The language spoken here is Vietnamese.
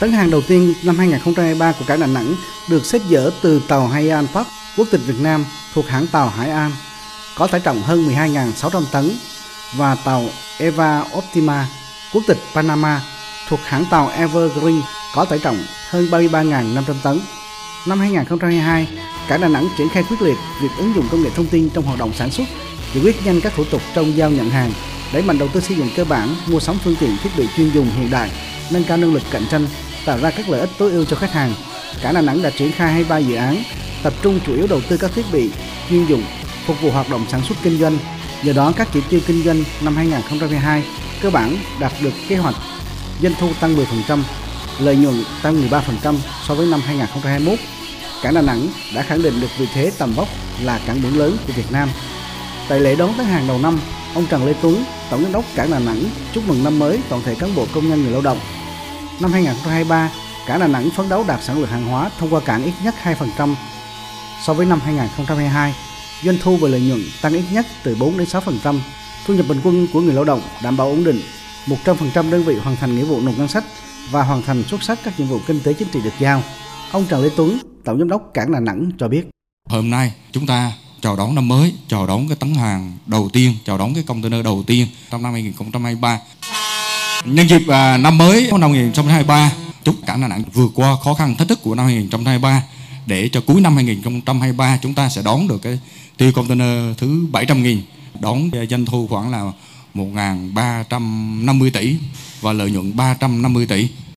Tấn hàng đầu tiên năm 2023 của cảng Đà Nẵng được xếp dỡ từ tàu Hai An Park quốc tịch Việt Nam thuộc hãng tàu Hải An có tải trọng hơn 12.600 tấn và tàu Eva Optima quốc tịch Panama thuộc hãng tàu Evergreen có tải trọng hơn 33.500 tấn. Năm 2022, cảng Đà Nẵng triển khai quyết liệt việc ứng dụng công nghệ thông tin trong hoạt động sản xuất, giải quyết nhanh các thủ tục trong giao nhận hàng, đẩy mạnh đầu tư xây dựng cơ bản, mua sắm phương tiện thiết bị chuyên dùng hiện đại, nâng cao năng lực cạnh tranh, tạo ra các lợi ích tối ưu cho khách hàng. Cảng Đà Nẵng đã triển khai 23 dự án, tập trung chủ yếu đầu tư các thiết bị chuyên dụng phục vụ hoạt động sản xuất kinh doanh. Do đó, các chỉ tiêu kinh doanh năm 2022 cơ bản đạt được kế hoạch, doanh thu tăng 10%, lợi nhuận tăng 13% so với năm 2021. Cảng Đà Nẵng đã khẳng định được vị thế tầm vóc là cảng biển lớn của Việt Nam. Tại lễ đón tấn hàng đầu năm, ông Trần Lê Tuấn, Tổng giám đốc Cảng Đà Nẵng chúc mừng năm mới toàn thể cán bộ công nhân người lao động. Năm 2023, Cảng Đà Nẵng phấn đấu đạt sản lượng hàng hóa thông qua cảng ít nhất 2% so với năm 2022. Doanh thu và lợi nhuận tăng ít nhất từ 4 đến 6%. Thu nhập bình quân của người lao động đảm bảo ổn định. 100% đơn vị hoàn thành nghĩa vụ nộp ngân sách và hoàn thành xuất sắc các nhiệm vụ kinh tế chính trị được giao. Ông Trần Lê Tuấn, Tổng giám đốc Cảng Đà Nẵng cho biết. Hôm nay chúng ta chào đón năm mới, chào đón cái tấn hàng đầu tiên, chào đón cái container đầu tiên trong năm 2023. Nhân dịp à, năm mới năm 2023, chúc Cảng Đà Nẵng vượt qua khó khăn thách thức của năm 2023 để cho cuối năm 2023 chúng ta sẽ đón được cái tiêu container thứ 700.000 đón doanh thu khoảng là 1.350 tỷ và lợi nhuận 350 tỷ.